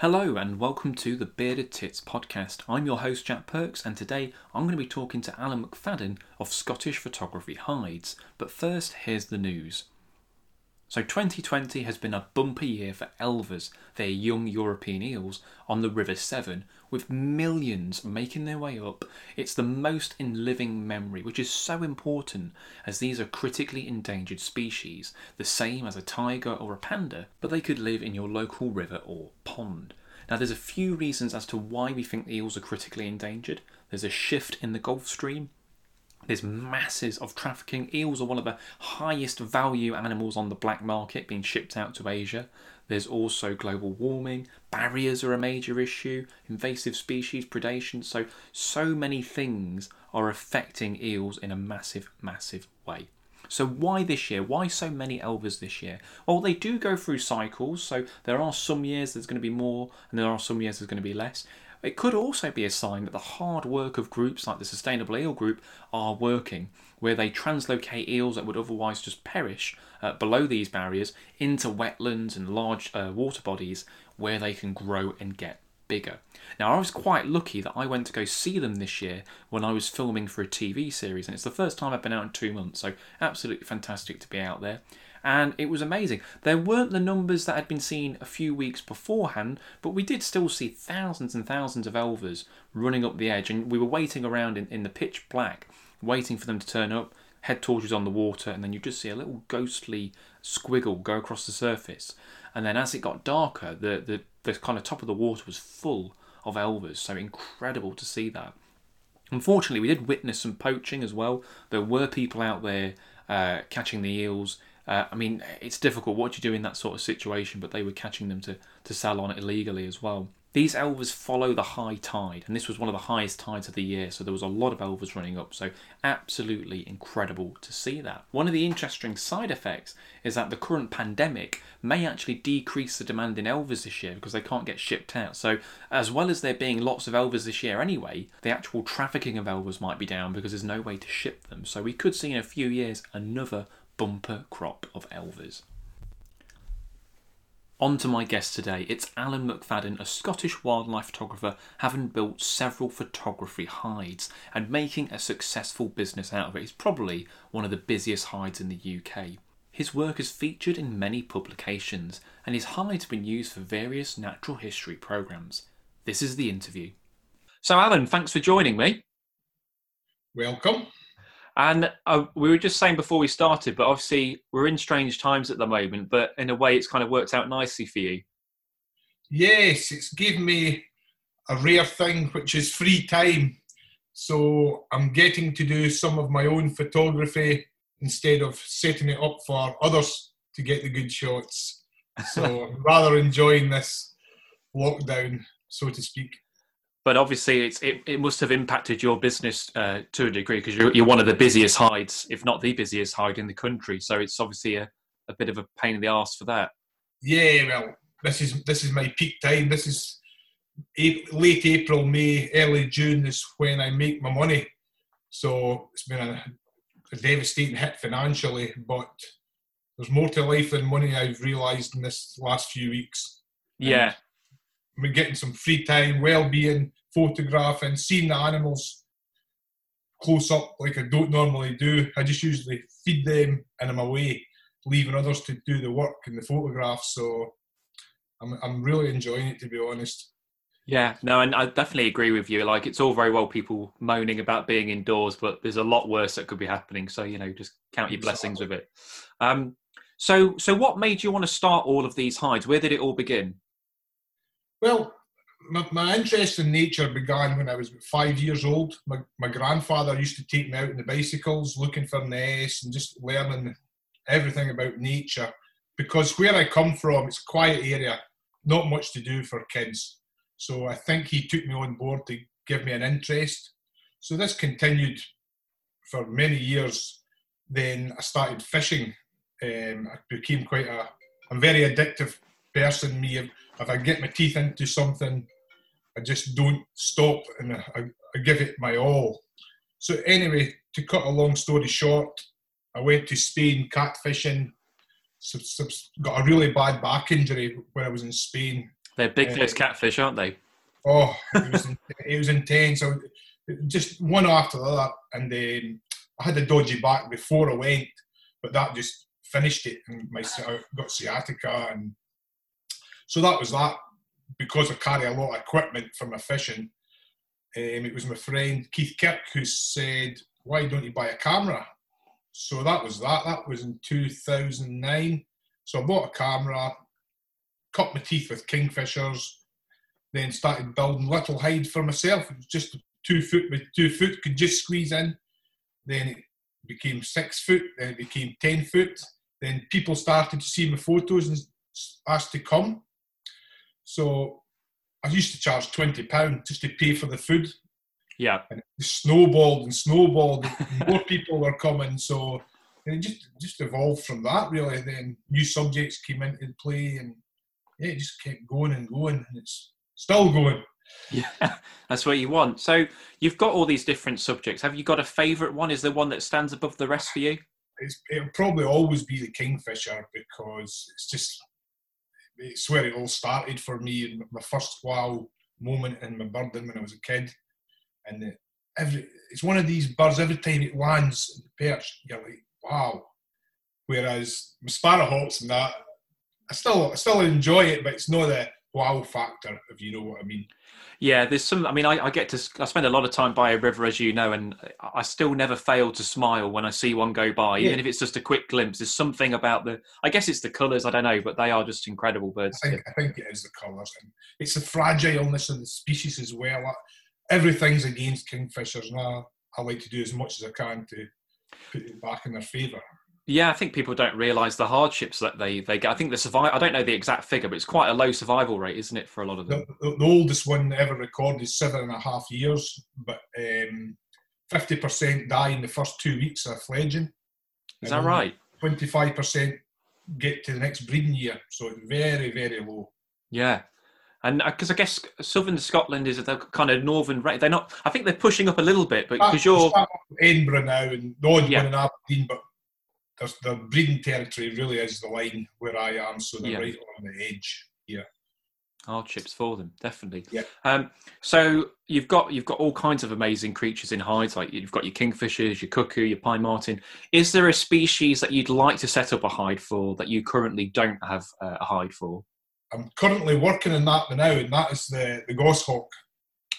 Hello and welcome to the Bearded Tits podcast. I'm your host Jack Perks and today I'm going to be talking to Alan McFadyen of Scottish Photography Hides. But first, here's the news. So 2020 has been a bumper year for elvers, their young European eels, on the River Severn, with millions making their way up. It's the most in living memory, which is so important as these are critically endangered species, the same as a tiger or a panda, but they could live in your local river or pond. Now, there's a few reasons as to why we think eels are critically endangered. There's a shift in the Gulf Stream, there's masses of trafficking. Eels are one of the highest value animals on the black market being shipped out to Asia. There's also global warming, barriers are a major issue, invasive species, predation. So, so many things are affecting eels in a massive, massive way. So, why this year? Why so many elvers this year? Well, they do go through cycles. So, there are some years there's going to be more, and there are some years there's going to be less. It could also be a sign that the hard work of groups like the Sustainable Eel Group are working, where they translocate eels that would otherwise just perish uh, below these barriers into wetlands and large uh, water bodies where they can grow and get bigger. Now, I was quite lucky that I went to go see them this year when I was filming for a TV series, and it's the first time I've been out in two months, so absolutely fantastic to be out there and it was amazing. There weren't the numbers that had been seen a few weeks beforehand, but we did still see thousands and thousands of elvers running up the edge, and we were waiting around in, in the pitch black, waiting for them to turn up, head torches on the water, and then you just see a little ghostly squiggle go across the surface. And then as it got darker, the, the, the kind of top of the water was full of elvers, so incredible to see that. Unfortunately, we did witness some poaching as well. There were people out there uh, catching the eels uh, I mean, it's difficult what you do in that sort of situation, but they were catching them to, to sell on illegally as well. These elvers follow the high tide, and this was one of the highest tides of the year, so there was a lot of elvers running up. So, absolutely incredible to see that. One of the interesting side effects is that the current pandemic may actually decrease the demand in elvers this year because they can't get shipped out. So, as well as there being lots of elvers this year anyway, the actual trafficking of elvers might be down because there's no way to ship them. So, we could see in a few years another bumper crop of elvers. On to my guest today. It's Alan McFadyen, a Scottish wildlife photographer, having built several photography hides and making a successful business out of it. He's probably one of the busiest hides in the UK. His work is featured in many publications, and his hides have been used for various natural history programs. This is the interview. So, Alan, thanks for joining me. Welcome. And uh, we were just saying before we started, but obviously we're in strange times at the moment, but in a way it's kind of worked out nicely for you. Yes, it's given me a rare thing, which is free time. So I'm getting to do some of my own photography instead of setting it up for others to get the good shots. So I'm rather enjoying this lockdown, so to speak but obviously it's it, it must have impacted your business uh, to a degree because you're, you're one of the busiest hides if not the busiest hide in the country. So it's obviously a, a bit of a pain in the ass for that. Yeah well this is this is my peak time. This is late april may early june is when i make my money. So it's been a, a devastating hit financially but there's more to life than money i've realized in this last few weeks. Yeah we're getting some free time, well-being, photographing, seeing the animals close up like I don't normally do. I just usually feed them and I'm away, leaving others to do the work and the photographs. So I'm I'm really enjoying it to be honest. Yeah, no, and I definitely agree with you. Like, it's all very well people moaning about being indoors, but there's a lot worse that could be happening. So, you know, just count your blessings with it. Um, so, so what made you want to start all of these hides? Where did it all begin? Well, my, my, interest in nature began when I was five years old. My, my grandfather used to take me out on the bicycles, looking for nests and just learning everything about nature. Because where I come from, it's a quiet area, not much to do for kids. So I think he took me on board to give me an interest. So this continued for many years. Then I started fishing. Um, I became quite a, I'm very addictive person. Me, if I get my teeth into something, I just don't stop and I, I give it my all. So anyway, to cut a long story short, I went to Spain catfishing. So, so got a really bad back injury when I was in Spain. They're big, fish uh, catfish, aren't they? Oh, it was, it was intense. So just one after the other, and then I had a dodgy back before I went, but that just finished it, and my I got sciatica, and so that was that. Because I carry a lot of equipment for my fishing, um, it was my friend Keith Kirk who said, "Why don't you buy a camera?" So that was that. That was in 2009. So I bought a camera, cut my teeth with kingfishers, then started building little hides for myself. It was just two foot with two foot could just squeeze in. Then it became six foot, then it became ten foot. Then people started to see my photos and asked to come. So I used to charge twenty pound just to pay for the food. Yeah. And it snowballed and snowballed. and more people were coming, so it just just evolved from that really. Then new subjects came into play, and yeah, it just kept going and going, and it's still going. Yeah, that's what you want. So you've got all these different subjects. Have you got a favourite one? Is there one that stands above the rest for you? It's, it'll probably always be the kingfisher because it's just it's where it all started for me. My first wow moment in my birding when I was a kid, and every it's one of these birds. Every time it lands in the perch, you're like, wow. Whereas my sparrowhawks and that, I still I still enjoy it, but it's not the wow factor, if you know what I mean. Yeah, there's some. I mean, I, I, get to. I spend a lot of time by a river, as you know, and I still never fail to smile when I see one go by, yeah. even if it's just a quick glimpse. There's something about the. I guess it's the colours. I don't know, but they are just incredible birds. I think, I think it is the colours, it's the fragileness of the species as well. Everything's against kingfishers, and I, I like to do as much as I can to put it back in their favour. Yeah, I think people don't realise the hardships that they, they get. I think the survival. I don't know the exact figure, but it's quite a low survival rate, isn't it, for a lot of them? The, the oldest one ever recorded is seven and a half years, but um, fifty um, percent die in the first two weeks of fledging. Is that right? Twenty-five percent get to the next breeding year, so it's very, very low. Yeah, and because uh, I guess southern Scotland is the kind of northern rate. They're not. I think they're pushing up a little bit, but because you're Edinburgh now and the odd yeah. one in Aberdeen, but the breeding territory really is the line where I am, so they're yeah. right on the edge here. Hardships for them, definitely. Yeah. Um, so you've got you've got all kinds of amazing creatures in hides, like you've got your kingfishers, your cuckoo, your pine marten. Is there a species that you'd like to set up a hide for that you currently don't have uh, a hide for? I'm currently working on that now, and that is the the goshawk.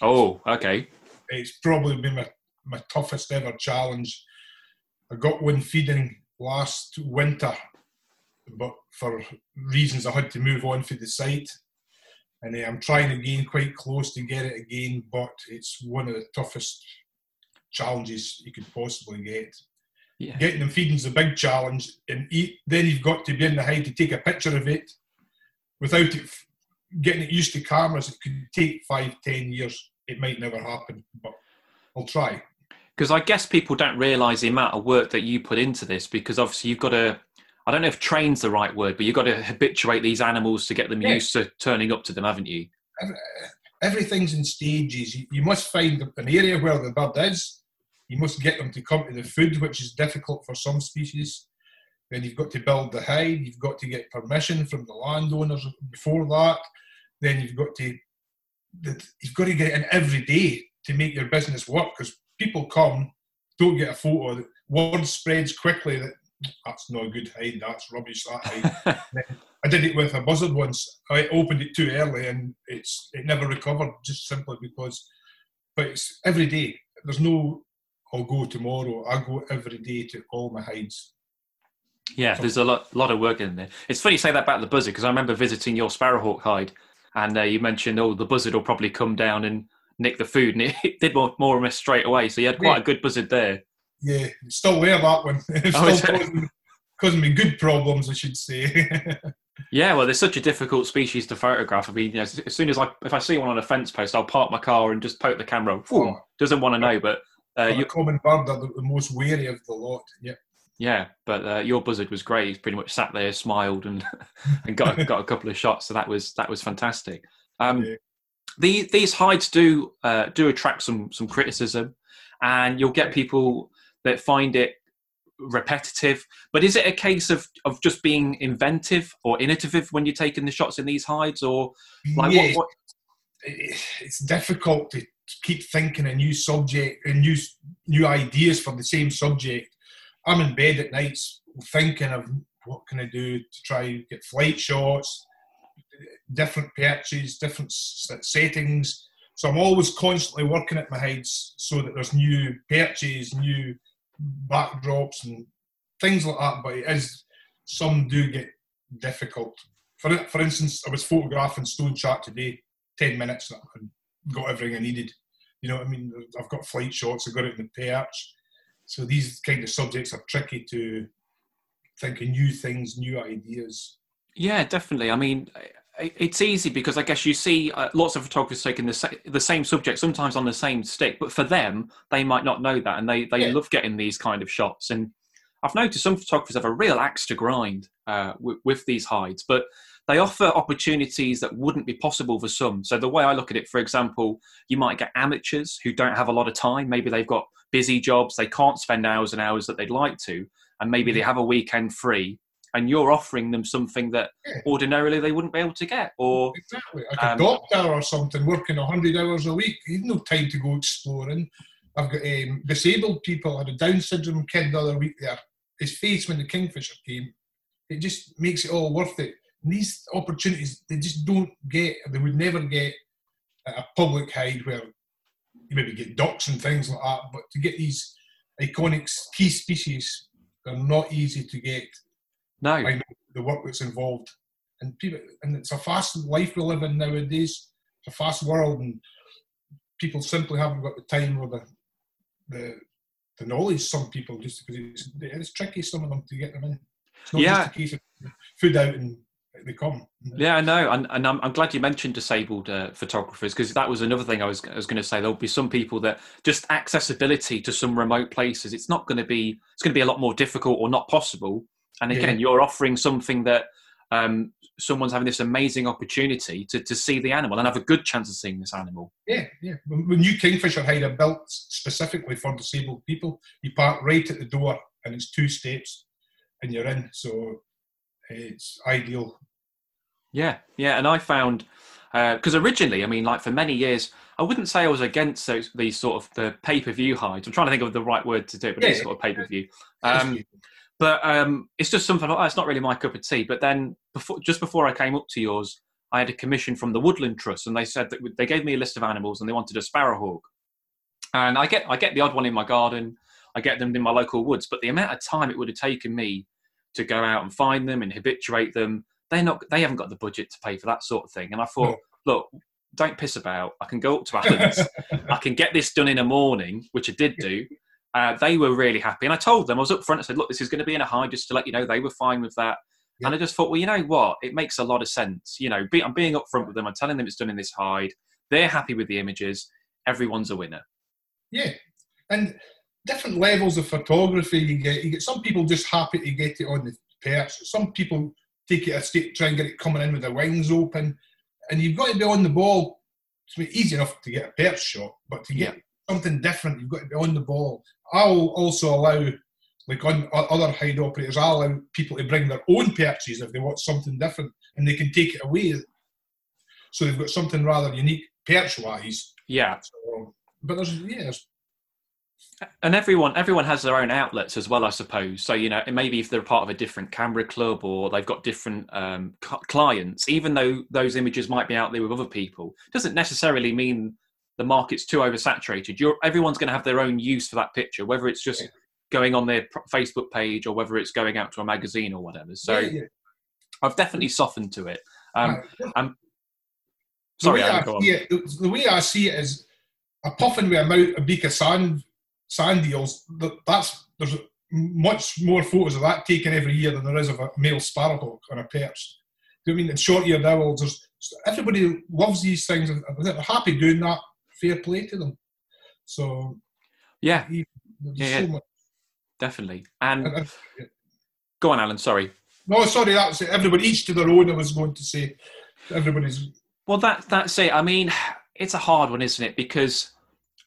Oh, okay. It's probably been my, my toughest ever challenge. I got one feeding last winter, but for reasons I had to move on for the site. And uh, I'm trying again, quite close to get it again, but it's one of the toughest challenges you could possibly get. Yeah. Getting them feeding is a big challenge, and eat, then you've got to be in the hide to take a picture of it. Without it, getting it used to cameras, it could take five, ten years. It might never happen, but I'll try because I guess people don't realise the amount of work that you put into this because obviously you've got to. I don't know if train's the right word, but you've got to habituate these animals to get them yeah. used to turning up to them, haven't you? Everything's in stages. You must find an area where the bird is. You must get them to come to the food, which is difficult for some species. Then you've got to build the hide. You've got to get permission from the landowners before that. Then you've got to you've got to get in every day to make your business work because people come, don't get a photo, word spreads quickly that that's not a good hide, that's rubbish, that hide. I did it with a buzzard once. I opened it too early and it's it never recovered just simply because but it's every day. There's no I'll go tomorrow. I go every day to all my hides. Yeah, there's a lot, lot of work in there. It's funny you say that about the buzzard because I remember visiting your sparrowhawk hide, and uh, you mentioned, oh, the buzzard will probably come down and nick the food, and it did more, more or less straight away. So you had quite yeah. a good buzzard there. Yeah, still there that one. It's oh, still causing, causing me good problems, I should say. yeah, well, they're such a difficult species to photograph. I mean, you know, as soon as I if I see one on a fence post, I'll park my car and just poke the camera. Oh, doesn't want to know, but uh, you common bird are the most wary of the lot. Yeah. Yeah, but uh, your buzzard was great. He's pretty much sat there, smiled, and and got got a couple of shots. So that was that was fantastic. Um, yeah the, these hides do uh, do attract some some criticism, and you'll get people that find it repetitive. But is it a case of of just being inventive or innovative when you're taking the shots in these hides, or like Yeah. what? what it's difficult to keep thinking a new subject and new new ideas for the same subject. I'm in bed at nights thinking of what can I do to try and get flight shots, different perches, different settings. So I'm always constantly working at my hides so that there's new perches, new backdrops, and things like that. But it is some do get difficult. For for instance, I was photographing stonechat today, ten minutes, and got everything I needed. You know what I mean? I've got flight shots, I've got it in the perch. So these kind of subjects are tricky to think of new things, new ideas. Yeah, definitely. I mean, it's easy because I guess you see uh, lots of photographers taking the, sa- the same subject, sometimes on the same stick, but for them, they might not know that, and they they Yeah. love getting these kind of shots. And I've noticed some photographers have a real axe to grind uh, with, with these hides, but they offer opportunities that wouldn't be possible for some. So the way I look at it, for example, you might get amateurs who don't have a lot of time. Maybe they've got busy jobs, they can't spend hours and hours that they'd like to, and maybe they have a weekend free. And you're offering them something that Yeah. ordinarily they wouldn't be able to get, or Exactly. Like Um, a doctor or something working 100 hours a week, he's no time to go exploring. I've got um, disabled people, I had a Down syndrome kid the other week there. His face when the Kingfisher came, it just makes it all worth it. And these opportunities, they just don't get, they would never get at a public hide where you maybe get ducks and things like that, but to get these iconic key species, they're not easy to get no, I know the work that's involved. And people, and it's a fast life we live in nowadays. It's a fast world, and people simply haven't got the time or the the, the knowledge. Some people just because it's, it's tricky. Some of them to get them in. It's not Yeah. just a case of food out and they come. Yeah, I know, and, and I'm, I'm glad you mentioned disabled uh, photographers because that was another thing I was I was going to say. There'll be some people that just accessibility to some remote places. It's not going to be it's going to be a lot more difficult or not possible. And Yeah. again, you're offering something that um, someone's having this amazing opportunity to, to see the animal and have a good chance of seeing this animal. Yeah, yeah. When new Kingfisher hide are built specifically for disabled people, you park right at the door, and it's two steps, and you're in. So it's ideal. Yeah, yeah, and I found because originally, I mean, like for many years, I wouldn't say I was against those, these sort of the pay per view hides. I'm trying to think of the right word to do, it, but it's Yeah. sort of pay per view. Um, but um, it's just something. Oh, it's not really my cup of tea. But then, before, just before I came up to yours, I had a commission from the Woodland Trust, and they said that they gave me a list of animals, and they wanted a sparrowhawk. And I get I get the odd one in my garden, I get them in my local woods, but the amount of time it would have taken me to go out and find them and habituate them, they're not they haven't got the budget to pay for that sort of thing. And I thought, look, don't piss about. I can go up to Alan's. I can get this done in a morning, which I did do. Uh, they were really happy, and I told them I was up front. I said, "Look, this is going to be in a high, just to let you know." They were fine with that, Yeah. and I just thought, well, you know what? It makes a lot of sense. You know, be, I'm being upfront with them. I'm telling them it's done in this hide. They're happy with the images. Everyone's a winner. Yeah, and different levels of photography you get. You get some people just happy to get it on the perch. Some people take it a step, try and get it coming in with their wings open, and you've got to be on the ball. It's easy enough to get a perch shot, but to get something different, you've got to be on the ball. I'll also allow, like on other hide operators, I'll allow people to bring their own perches if they want something different, and they can take it away. So they've got something rather unique perch-wise. Yeah, So, but there's yeah, there's and everyone everyone has their own outlets as well, I suppose. So you know, maybe if they're part of a different camera club or they've got different um, clients, even though those images might be out there with other people, doesn't necessarily mean the market's too oversaturated. You're everyone's going to have their own use for that picture, whether it's just Yeah. going on their Facebook page or whether it's going out to a magazine or whatever. So yeah, yeah. I've definitely softened to it. Um, Right. the sorry, way Alan, I see it, the, the way I see it is a puffin with a, mouth, a beak of sand sand eels. that- That's there's much more photos of that taken every year than there is of a male sparrowhawk on a perch. Do you know I mean? And short-eared owls. There's, everybody loves these things. and They're happy doing that. Fair play to them. So yeah, he- Yeah, so yeah. much. definitely. And and- and- go on, Alan. Sorry. no, sorry, that's it. Everybody each to their own. I was going to say everybody's Well, that that's it. I mean, it's a hard one, isn't it? Because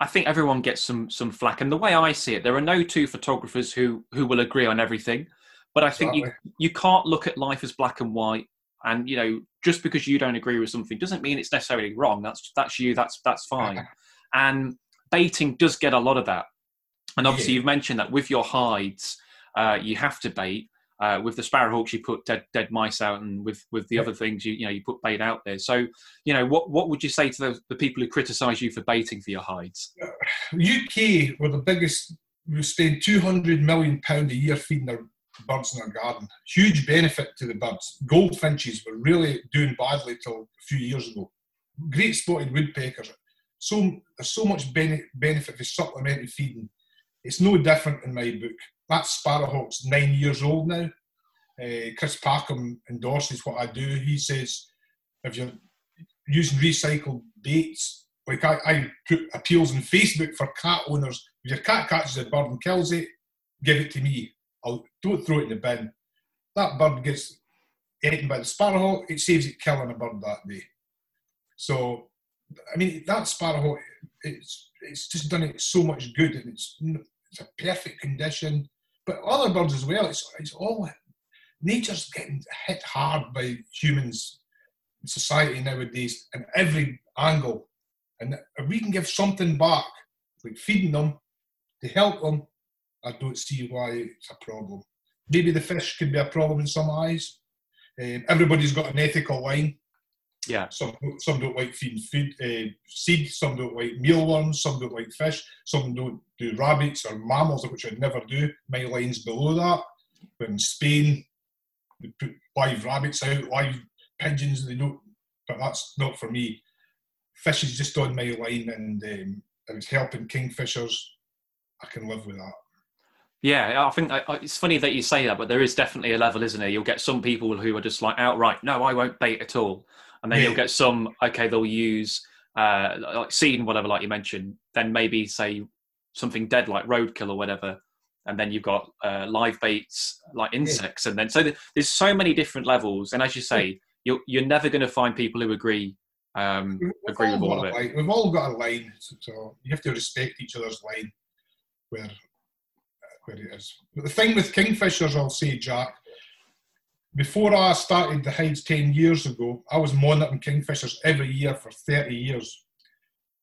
I think everyone gets some some flack, and the way I see it, there are no two photographers who who will agree on everything. But I think you you can't look at life as black and white. And you know, just because you don't agree with something doesn't mean it's necessarily wrong. That's that's you. That's that's fine. and baiting does get a lot of that. And obviously, yeah. you've mentioned that with your hides, uh, you have to bait. Uh, with the sparrowhawks, you put dead dead mice out, and with with the yeah. other things, you you know you put bait out there. So you know what what would you say to the, the people who criticise you for baiting for your hides? UK were the biggest. We spend two hundred million pound a year feeding their birds in our garden. Huge benefit to the birds. Goldfinches were really doing badly till a few years ago. Great spotted woodpeckers. So there's so much benefit for supplementary feeding. It's no different in my book. That sparrowhawk's nine years old now. Uh, Chris Packham endorses what I do. He says if you're using recycled baits, like I, I put appeals on Facebook for cat owners. If your cat catches a bird and kills it, give it to me. I'll don't throw it in the bin. That bird gets eaten by the sparrowhawk. It saves it killing a bird that day. So, I mean, that sparrowhawk, it's it's just done it so much good, and it's it's a perfect condition. But other birds as well. It's it's all nature's getting hit hard by humans society nowadays in every angle. And if we can give something back, like feeding them to help them, I don't see why it's a problem. Maybe the fish could be a problem in some eyes. Um, everybody's got an ethical line. Yeah. Some some don't like feeding food, uh, seed. Some don't like mealworms. Some don't like fish. Some don't do rabbits or mammals, which I'd never do. My line's below that. But in Spain, they put live rabbits out, live pigeons. They don't. But that's not for me. Fish is just on my line, and um, if it's helping kingfishers, I can live with that. Yeah, I think it's funny that you say that, but there is definitely a level, isn't there? You'll get some people who are just like outright, no, I won't bait at all, and then you'll get some, okay, they'll use uh, like seed and whatever, like you mentioned. Then maybe say something dead like roadkill or whatever, and then you've got uh, live baits like insects, and then so there's so many different levels. And as you say, you're you're never going to find people who agree um, agree with all of it. We've all got a line, so you have to respect each other's line. Where where it is. But the thing with kingfishers, I'll say, Jack, before I started the hides 10 years ago, I was monitoring kingfishers every year for 30 years.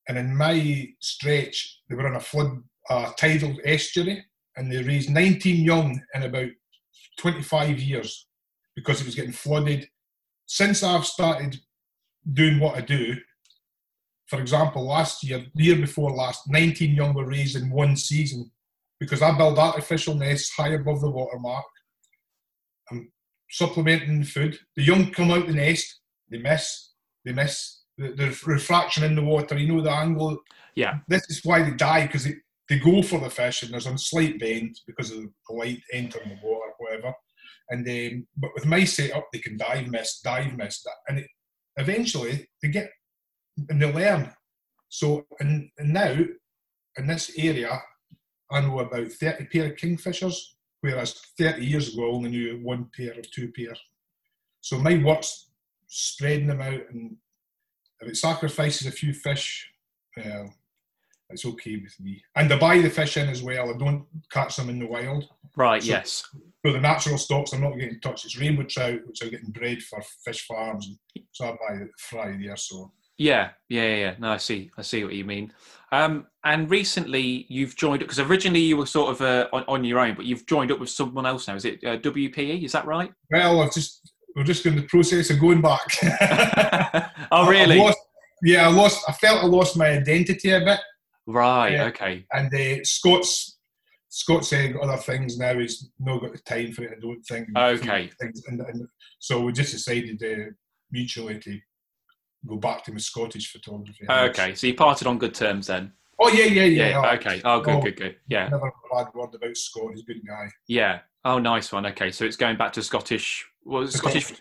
And in my stretch, they were on a flood, uh, tidal estuary, and they raised 19 young in about 25 years because it was getting flooded. Since I've started doing what I do, for example, last year, the year before last, 19 young were raised in one season because I build artificial nests high above the water mark. I'm supplementing the food. The young come out the nest, they miss, they miss the, the refraction in the water. You know the angle. Yeah. This is why they die because they, they go for the fish and there's a slight bend because of the light entering the water, whatever. And um, but with my setup, they can dive miss, dive miss, and it, eventually they get and they learn. So and, and now in this area, I know about 30 pair of kingfishers, whereas 30 years ago I only knew one pair or two pair. So my work's spreading them out, and if it sacrifices a few fish, well, it's okay with me. And I buy the fish in as well. I don't catch them in the wild. Right. So, yes. So the natural stocks, I'm not getting touched. It's rainbow trout, which are getting bred for fish farms, so I buy it fry there. So yeah, yeah, yeah. No, I see. I see what you mean. Um, and recently, you've joined because originally you were sort of uh, on, on, your own, but you've joined up with someone else now. Is it uh, WPE? Is that right? Well, I've just we're just in the process of going back. oh, really? I lost, yeah, I lost. I felt I lost my identity a bit. Right. Uh, okay. And uh, Scott's Scott's saying other things now. He's not got the time for it. I don't think. Okay. And, and, so we just decided uh, mutually to go back to my Scottish photography. Okay, so you parted on good terms then. Oh yeah, yeah, yeah. yeah okay. Oh, good, oh, good, good. Yeah. Never a bad word about Scott. He's a good guy. Yeah. Oh, nice one. Okay, so it's going back to Scottish. What was Scottish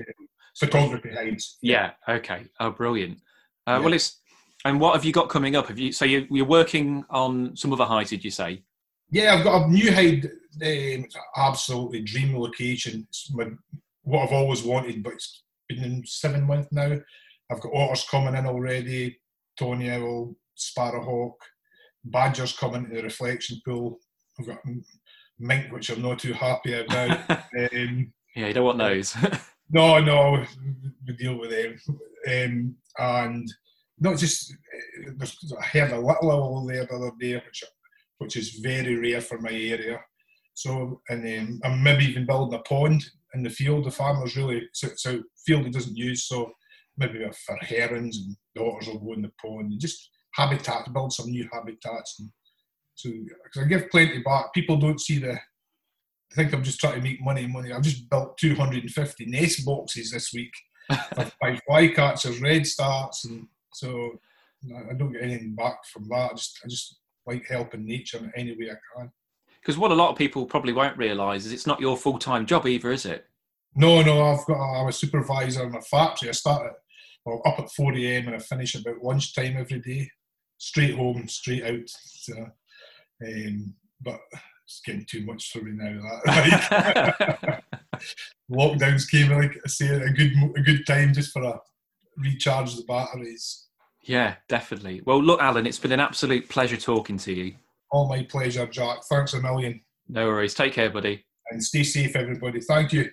photography hides. Yeah. Okay. Oh, brilliant. Uh, yeah. Well, it's and what have you got coming up? Have you so you, you're working on some other hides? Did you say? Yeah, I've got a new hide. Um, absolutely dream location. It's my, what I've always wanted, but it's been in seven months now. I've got otters coming in already, tawny owl, sparrowhawk, badgers coming to the reflection pool. I've got mink, which I'm not too happy about. um, yeah, you don't want those. no, no, we deal with them. Um, and not just, I heard a little owl there the other day, which, which is very rare for my area. So, and um, I'm maybe even building a pond in the field. The farmers really, so, so field he doesn't use, so maybe for herons and otters will go in the pond and just habitat, build some new habitats. And so, because I give plenty back, people don't see the. I think I'm just trying to make money. Money. I've just built 250 nest boxes this week by flycatchers, redstarts, and so I don't get anything back from that. I just I just like helping nature in any way I can. Because what a lot of people probably won't realise is it's not your full time job either, is it? No, no. I've got I'm a supervisor in a factory. I start at well up at 4 a.m. and I finish about lunchtime every day. Straight home, straight out. So, um, but it's getting too much for me now. That lockdowns came like I say a good a good time just for a recharge the batteries. Yeah, definitely. Well, look, Alan, it's been an absolute pleasure talking to you. All my pleasure, Jack. Thanks a million. No worries. Take care, buddy. And stay safe, everybody. Thank you.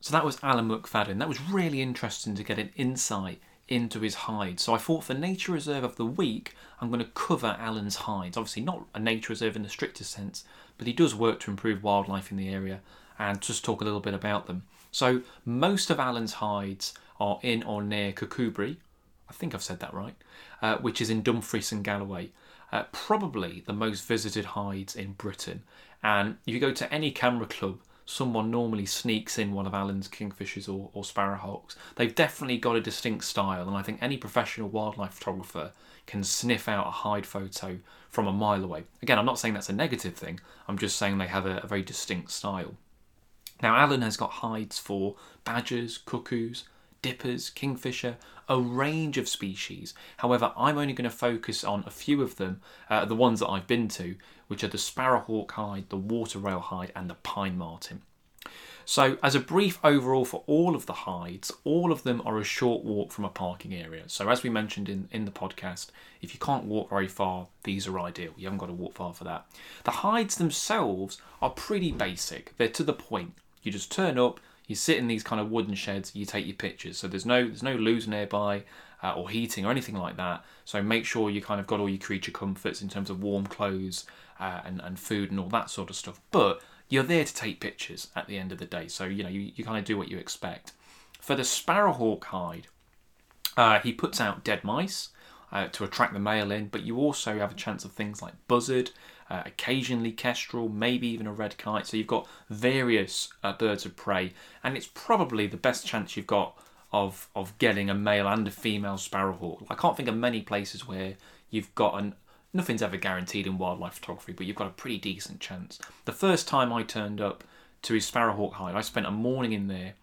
So that was Alan McFadyen. That was really interesting to get an insight into his hide. So I thought for Nature Reserve of the Week, I'm going to cover Alan's hides. Obviously, not a nature reserve in the strictest sense, but he does work to improve wildlife in the area and just talk a little bit about them. So most of Alan's hides are in or near Kirkcudbright, I think I've said that right, uh, which is in Dumfries and Galloway. Uh, probably the most visited hides in Britain. And if you go to any camera club, someone normally sneaks in one of Alan's kingfishers or, or sparrowhawks. They've definitely got a distinct style, and I think any professional wildlife photographer can sniff out a hide photo from a mile away. Again, I'm not saying that's a negative thing, I'm just saying they have a, a very distinct style. Now, Alan has got hides for badgers, cuckoos, dippers, kingfisher, a range of species. However, I'm only going to focus on a few of them, uh, the ones that I've been to, which are the sparrowhawk hide, the water rail hide, and the pine marten. So, as a brief overall for all of the hides, all of them are a short walk from a parking area. So, as we mentioned in, in the podcast, if you can't walk very far, these are ideal. You haven't got to walk far for that. The hides themselves are pretty basic, they're to the point. You just turn up, you sit in these kind of wooden sheds, you take your pictures. So, there's no, there's no loos nearby. Uh, or heating or anything like that. So make sure you kind of got all your creature comforts in terms of warm clothes uh, and, and food and all that sort of stuff. But you're there to take pictures at the end of the day. So, you know, you, you kind of do what you expect. For the sparrowhawk hide, uh, he puts out dead mice uh, to attract the male in, but you also have a chance of things like buzzard, uh, occasionally kestrel, maybe even a red kite. So you've got various uh, birds of prey, and it's probably the best chance you've got of of getting a male and a female sparrowhawk. I can't think of many places where you've got an nothing's ever guaranteed in wildlife photography, but you've got a pretty decent chance. The first time I turned up to his sparrowhawk hide, I spent a morning in there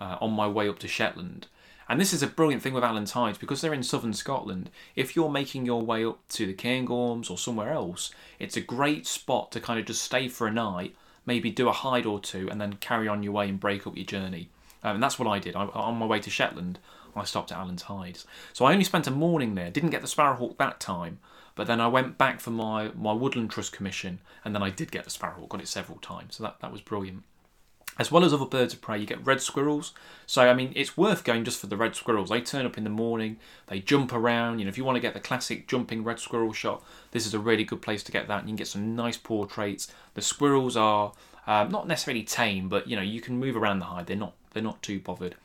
uh, on my way up to Shetland. And this is a brilliant thing with Alan's hides because they're in southern Scotland. If you're making your way up to the Cairngorms or somewhere else, it's a great spot to kind of just stay for a night, maybe do a hide or two, and then carry on your way and break up your journey. Um, and that's what I did. I, on my way to Shetland, I stopped at Alan's hides. So I only spent a morning there. Didn't get the sparrowhawk that time, but then I went back for my, my Woodland Trust commission, and then I did get the sparrowhawk, got it several times. So that, that was brilliant. As well as other birds of prey, you get red squirrels. So, I mean, it's worth going just for the red squirrels. They turn up in the morning, they jump around. You know, if you want to get the classic jumping red squirrel shot, this is a really good place to get that. And you can get some nice portraits. The squirrels are um, not necessarily tame, but you know, you can move around the hide. They're not they're not too bothered.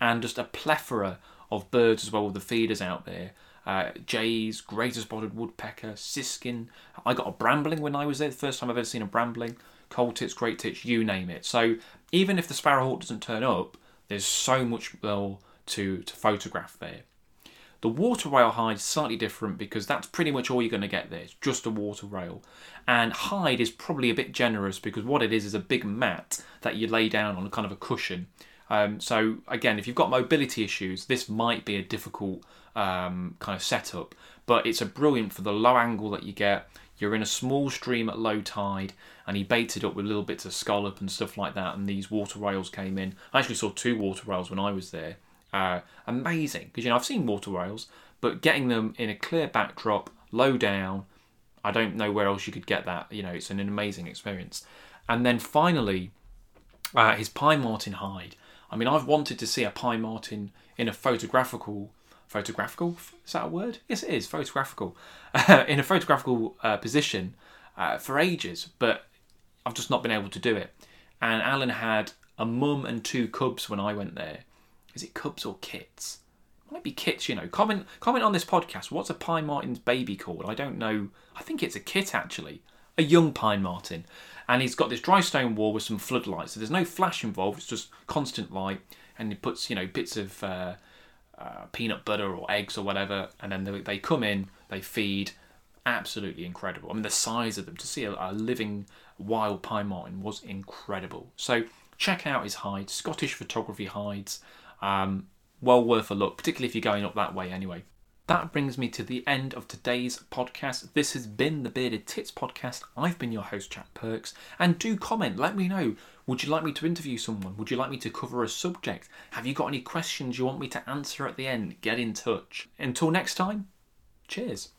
And just a plethora of birds as well with the feeders out there uh, jays, greater spotted woodpecker, siskin. I got a brambling when I was there, the first time I've ever seen a brambling. Coal tits, great tits, you name it. So even if the sparrowhawk doesn't turn up, there's so much more to, to photograph there. The water rail hide is slightly different because that's pretty much all you're going to get there. It's just a water rail. And hide is probably a bit generous because what it is is a big mat that you lay down on a kind of a cushion. Um, so again, if you've got mobility issues, this might be a difficult um, kind of setup, but it's a brilliant for the low angle that you get. You're in a small stream at low tide, and he baited up with little bits of scallop and stuff like that. And these water rails came in. I actually saw two water rails when I was there. Uh, amazing because you know I've seen water rails, but getting them in a clear backdrop, low down, I don't know where else you could get that. You know, it's an amazing experience. And then finally, uh, his pine marten hide. I mean, I've wanted to see a pine marten in a photographical, photographical is that a word? Yes, it is photographical, in a photographical uh, position uh, for ages, but I've just not been able to do it. And Alan had a mum and two cubs when I went there. Is it cubs or kits? might be kits, you know. Comment comment on this podcast. What's a pine marten's baby called? I don't know. I think it's a kit actually. A young pine marten. And he's got this dry stone wall with some floodlights. So there's no flash involved, it's just constant light. And he puts, you know, bits of uh, uh, peanut butter or eggs or whatever, and then they, they come in, they feed. Absolutely incredible. I mean, the size of them to see a, a living wild pine marten was incredible. So check out his hides, Scottish photography hides. Um, well worth a look, particularly if you're going up that way anyway. That brings me to the end of today's podcast. This has been the Bearded Tits podcast. I've been your host, Jack Perks. And do comment, let me know. Would you like me to interview someone? Would you like me to cover a subject? Have you got any questions you want me to answer at the end? Get in touch. Until next time, cheers.